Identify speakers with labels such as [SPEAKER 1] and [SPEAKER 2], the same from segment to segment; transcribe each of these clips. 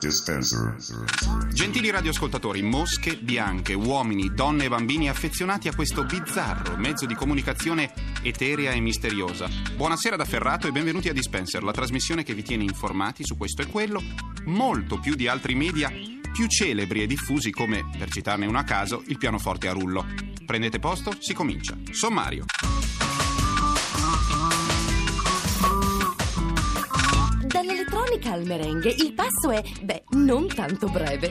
[SPEAKER 1] Dispenser.
[SPEAKER 2] Gentili radioascoltatori, mosche bianche, uomini, donne e bambini affezionati a questo bizzarro mezzo di comunicazione eterea e misteriosa. Buonasera da Ferrato e benvenuti a Dispenser, la trasmissione che vi tiene informati su questo e quello, molto più di altri media più celebri e diffusi come, per citarne uno a caso, il pianoforte a rullo. Prendete posto, si comincia. Sommario.
[SPEAKER 3] Dall'elettronica al merengue il passo è, beh, non tanto breve.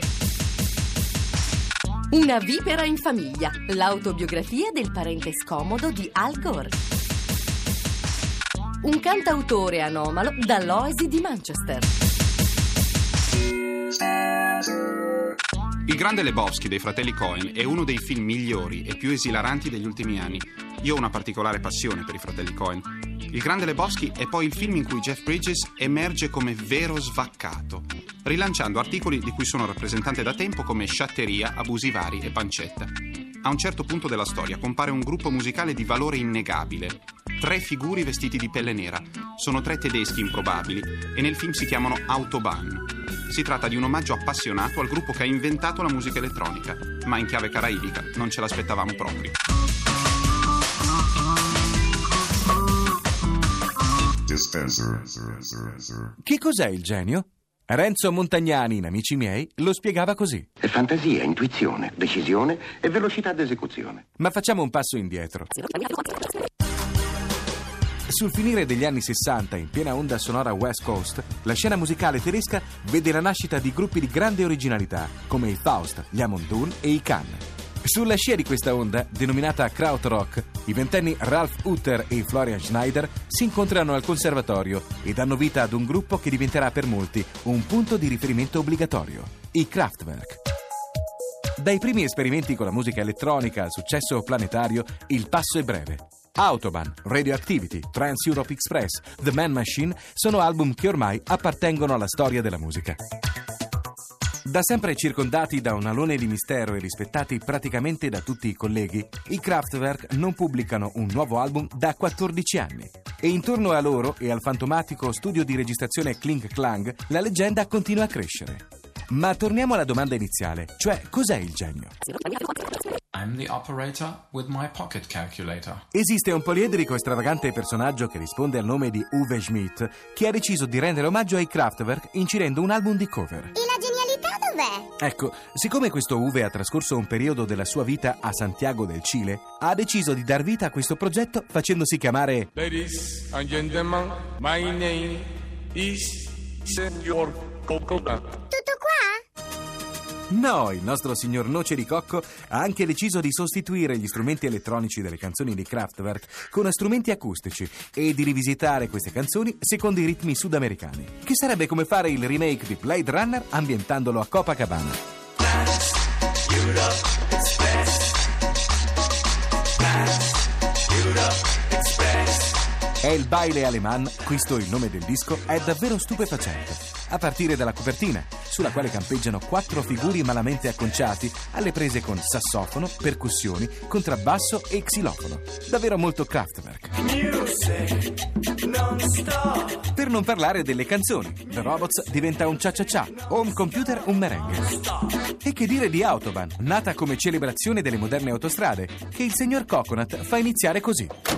[SPEAKER 3] Una vipera in famiglia, l'autobiografia del parente scomodo di Al Gore. Un cantautore anomalo dall'Oasi di Manchester.
[SPEAKER 2] Il Grande Lebowski dei fratelli Cohen è uno dei film migliori e più esilaranti degli ultimi anni. Io ho una particolare passione per i fratelli Cohen. Il Grande Lebowski è poi il film in cui Jeff Bridges emerge come vero svaccato, rilanciando articoli di cui sono rappresentante da tempo come sciatteria, abusivari e pancetta. A un certo punto della storia compare un gruppo musicale di valore innegabile. Tre figuri vestiti di pelle nera. Sono tre tedeschi improbabili e nel film si chiamano Autobahn. Si tratta di un omaggio appassionato al gruppo che ha inventato la musica elettronica, ma in chiave caraibica non ce l'aspettavamo proprio.
[SPEAKER 4] Che cos'è il genio? Renzo Montagnani, in Amici miei, lo spiegava così.
[SPEAKER 5] È fantasia, intuizione, decisione e velocità d'esecuzione.
[SPEAKER 4] Ma facciamo un passo indietro. Sul finire degli anni 60, in piena onda sonora West Coast, la scena musicale tedesca vede la nascita di gruppi di grande originalità, come i Faust, gli Amundun e i Cannes. Sulla scia di questa onda, denominata Krautrock, i ventenni Ralph Utter e Florian Schneider si incontrano al conservatorio e danno vita ad un gruppo che diventerà per molti un punto di riferimento obbligatorio, i Kraftwerk. Dai primi esperimenti con la musica elettronica al successo planetario, il passo è breve. Autobahn, Radioactivity, Trans Europe Express, The Man Machine sono album che ormai appartengono alla storia della musica. Da sempre circondati da un alone di mistero e rispettati praticamente da tutti i colleghi, i Kraftwerk non pubblicano un nuovo album da 14 anni. E intorno a loro e al fantomatico studio di registrazione Clink Clang, la leggenda continua a crescere. Ma torniamo alla domanda iniziale, cioè cos'è il genio?
[SPEAKER 6] I'm the operator with my pocket calculator.
[SPEAKER 4] Esiste un poliedrico e stravagante personaggio che risponde al nome di Uwe Schmidt, che ha deciso di rendere omaggio ai Kraftwerk incidendo un album di cover.
[SPEAKER 7] E la genialità dov'è?
[SPEAKER 4] Ecco, siccome questo Uwe ha trascorso un periodo della sua vita a Santiago del Cile, ha deciso di dar vita a questo progetto facendosi chiamare
[SPEAKER 8] Ladies and gentlemen, my name is Senor Coconut.
[SPEAKER 7] Tutto?
[SPEAKER 4] No, il nostro signor Noce di Cocco ha anche deciso di sostituire gli strumenti elettronici delle canzoni di Kraftwerk con strumenti acustici e di rivisitare queste canzoni secondo i ritmi sudamericani, che sarebbe come fare il remake di Blade Runner ambientandolo a Copacabana. È il baile aleman, questo il nome del disco, è davvero stupefacente. A partire dalla copertina, sulla quale campeggiano quattro figuri malamente acconciati, alle prese con sassofono, percussioni, contrabbasso e xilofono. Davvero molto Kraftwerk. Per non parlare delle canzoni, The Robots diventa un cia-cia-cia, Home Computer un merengue. E che dire di Autobahn, nata come celebrazione delle moderne autostrade, che il signor Coconut fa iniziare così.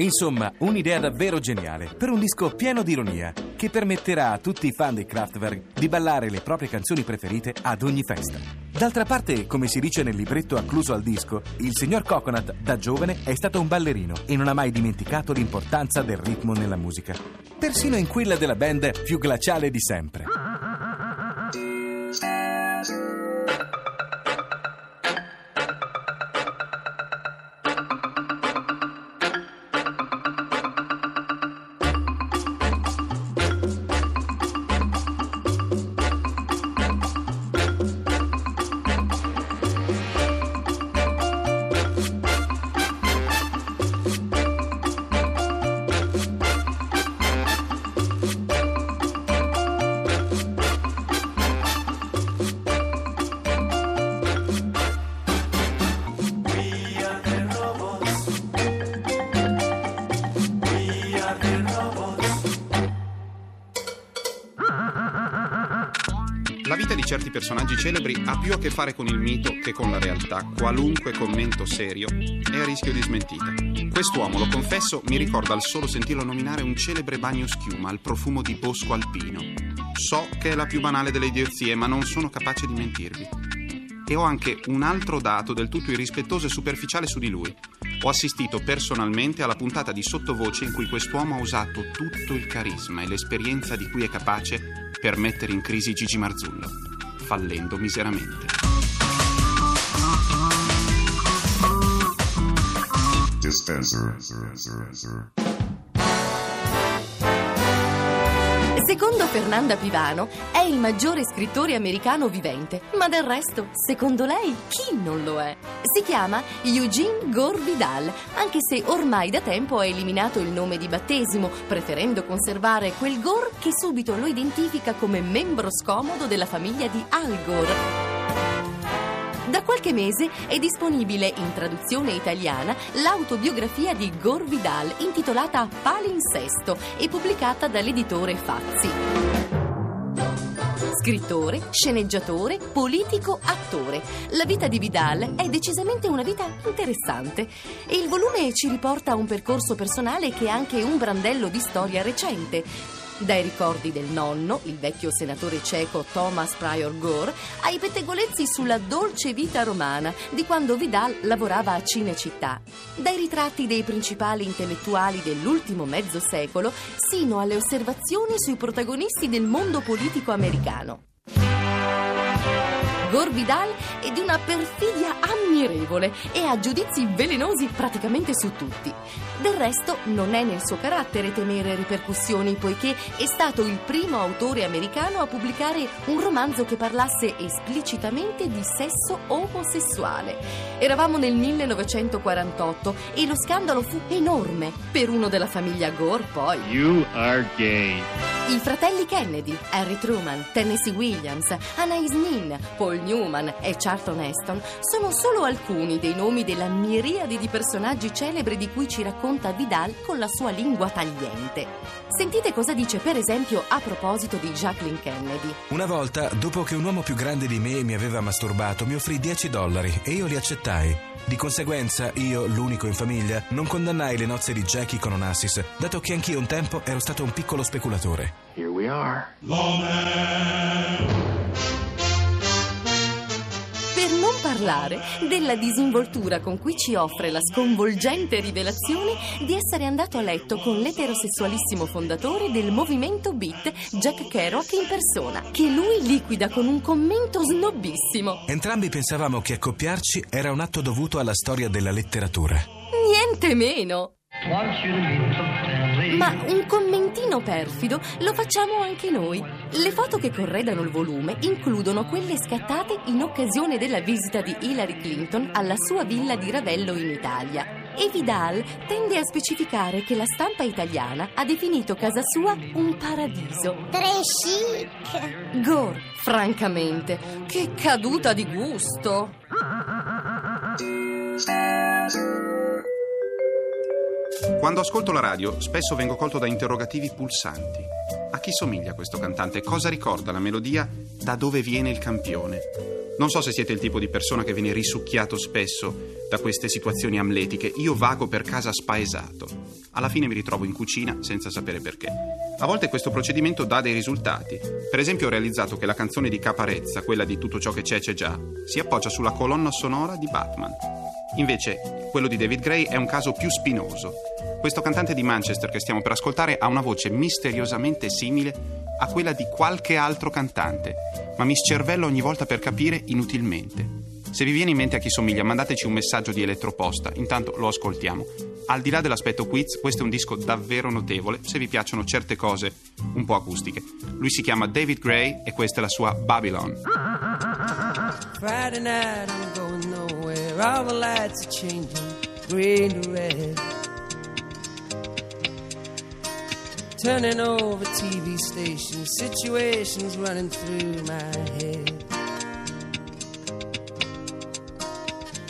[SPEAKER 4] Insomma, un'idea davvero geniale per un disco pieno di ironia che permetterà a tutti i fan dei Kraftwerk di ballare le proprie canzoni preferite ad ogni festa. D'altra parte, come si dice nel libretto accluso al disco, il signor Coconut da giovane è stato un ballerino e non ha mai dimenticato l'importanza del ritmo nella musica, persino in quella della band più glaciale di sempre.
[SPEAKER 2] Certi personaggi celebri ha più a che fare con il mito che con la realtà. Qualunque commento serio è a rischio di smentita. Quest'uomo, lo confesso, mi ricorda al solo sentirlo nominare un celebre bagno schiuma al profumo di bosco alpino. So che è la più banale delle idiozie, ma non sono capace di mentirvi. E ho anche un altro dato del tutto irrispettoso e superficiale su di lui. Ho assistito personalmente alla puntata di sottovoce in cui quest'uomo ha usato tutto il carisma e l'esperienza di cui è capace per mettere in crisi Gigi Marzullo, fallendo miseramente.
[SPEAKER 1] Dispenser.
[SPEAKER 3] Secondo Fernanda Pivano è il maggiore scrittore americano vivente, ma del resto, secondo lei, chi non lo è? Si chiama Eugene Gore Vidal, anche se ormai da tempo ha eliminato il nome di battesimo, preferendo conservare quel Gore che subito lo identifica come membro scomodo della famiglia di Al Gore. Da qualche mese è disponibile in traduzione italiana l'autobiografia di Gore Vidal intitolata Palinsesto e pubblicata dall'editore Fazzi. Scrittore, sceneggiatore, politico, attore. La vita di Vidal è decisamente una vita interessante e il volume ci riporta a un percorso personale che è anche un brandello di storia recente dai ricordi del nonno, il vecchio senatore ceco Thomas Prior Gore, ai pettegolezzi sulla dolce vita romana di quando Vidal lavorava a Cinecittà. Dai ritratti dei principali intellettuali dell'ultimo mezzo secolo sino alle osservazioni sui protagonisti del mondo politico americano. Gore Vidal è di una perfidia ammirevole e ha giudizi velenosi praticamente su tutti. Del resto non è nel suo carattere temere ripercussioni poiché è stato il primo autore americano a pubblicare un romanzo che parlasse esplicitamente di sesso omosessuale. Eravamo nel 1948 e lo scandalo fu enorme per uno della famiglia Gore poi.
[SPEAKER 9] You are gay.
[SPEAKER 3] I fratelli Kennedy, Harry Truman, Tennessee Williams, Anais Nin, Paul Newman e Charlton Heston sono solo alcuni dei nomi della miriade di personaggi celebri di cui ci racconta Vidal con la sua lingua tagliente. Sentite cosa dice per esempio a proposito di Jacqueline Kennedy.
[SPEAKER 4] Una volta, dopo che un uomo più grande di me mi aveva masturbato, mi offrì 10 dollari e io li accettai. Di conseguenza, io, l'unico in famiglia, non condannai le nozze di Jackie con Onassis, dato che anch'io un tempo ero stato un piccolo speculatore.
[SPEAKER 5] Here we are.
[SPEAKER 3] Per non parlare della disinvoltura con cui ci offre la sconvolgente rivelazione di essere andato a letto con l'eterosessualissimo fondatore del movimento Beat, Jack Kerouac in persona, che lui liquida con un commento snobissimo.
[SPEAKER 4] Entrambi pensavamo che accoppiarci era un atto dovuto alla storia della letteratura.
[SPEAKER 3] Niente meno! Ma un commentino perfido lo facciamo anche noi. Le foto che corredano il volume includono quelle scattate in occasione della visita di Hillary Clinton alla sua villa di Ravello in Italia. E Vidal tende a specificare che la stampa italiana ha definito casa sua un paradiso.
[SPEAKER 7] Tre chic.
[SPEAKER 3] Gore, francamente, che caduta di gusto!
[SPEAKER 2] Quando ascolto la radio, spesso vengo colto da interrogativi pulsanti. A chi somiglia questo cantante? Cosa ricorda la melodia? Da dove viene il campione? Non so se siete il tipo di persona che viene risucchiato spesso da queste situazioni amletiche. Io vago per casa spaesato. Alla fine mi ritrovo in cucina senza sapere perché. A volte questo procedimento dà dei risultati. Per esempio ho realizzato che la canzone di Caparezza, quella di Tutto ciò che c'è c'è già, si appoggia sulla colonna sonora di Batman. Invece, quello di David Gray è un caso più spinoso. Questo cantante di Manchester che stiamo per ascoltare ha una voce misteriosamente simile a quella di qualche altro cantante, ma mi scervello ogni volta per capire inutilmente. Se vi viene in mente a chi somiglia, mandateci un messaggio di elettroposta, intanto lo ascoltiamo. Al di là dell'aspetto quiz, questo è un disco davvero notevole se vi piacciono certe cose un po' acustiche. Lui si chiama David Gray e questa è la sua Babylon.
[SPEAKER 10] Friday night, I'm going All the lights are changing, green to red. Turning over TV stations, situations running through my head.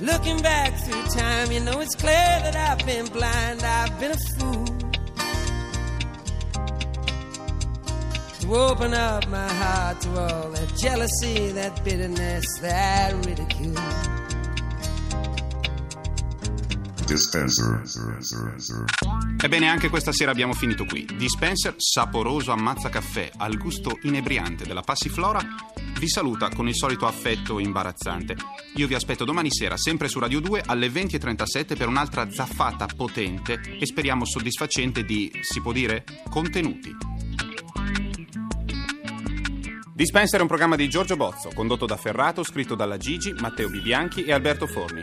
[SPEAKER 10] Looking back through time, you know it's clear that I've been blind, I've been a fool. to open up my heart to all that jealousy, that bitterness, that ridicule.
[SPEAKER 1] Dispenser.
[SPEAKER 2] Ebbene, anche questa sera abbiamo finito qui. Dispenser, saporoso ammazzacaffè al gusto inebriante della passiflora, vi saluta con il solito affetto imbarazzante. Io vi aspetto domani sera, sempre su Radio 2, alle 20.37 per un'altra zaffata potente e speriamo soddisfacente di, si può dire, contenuti. Dispenser è un programma di Giorgio Bozzo, condotto da Ferrato, scritto dalla Gigi, Matteo Bibianchi e Alberto Forni.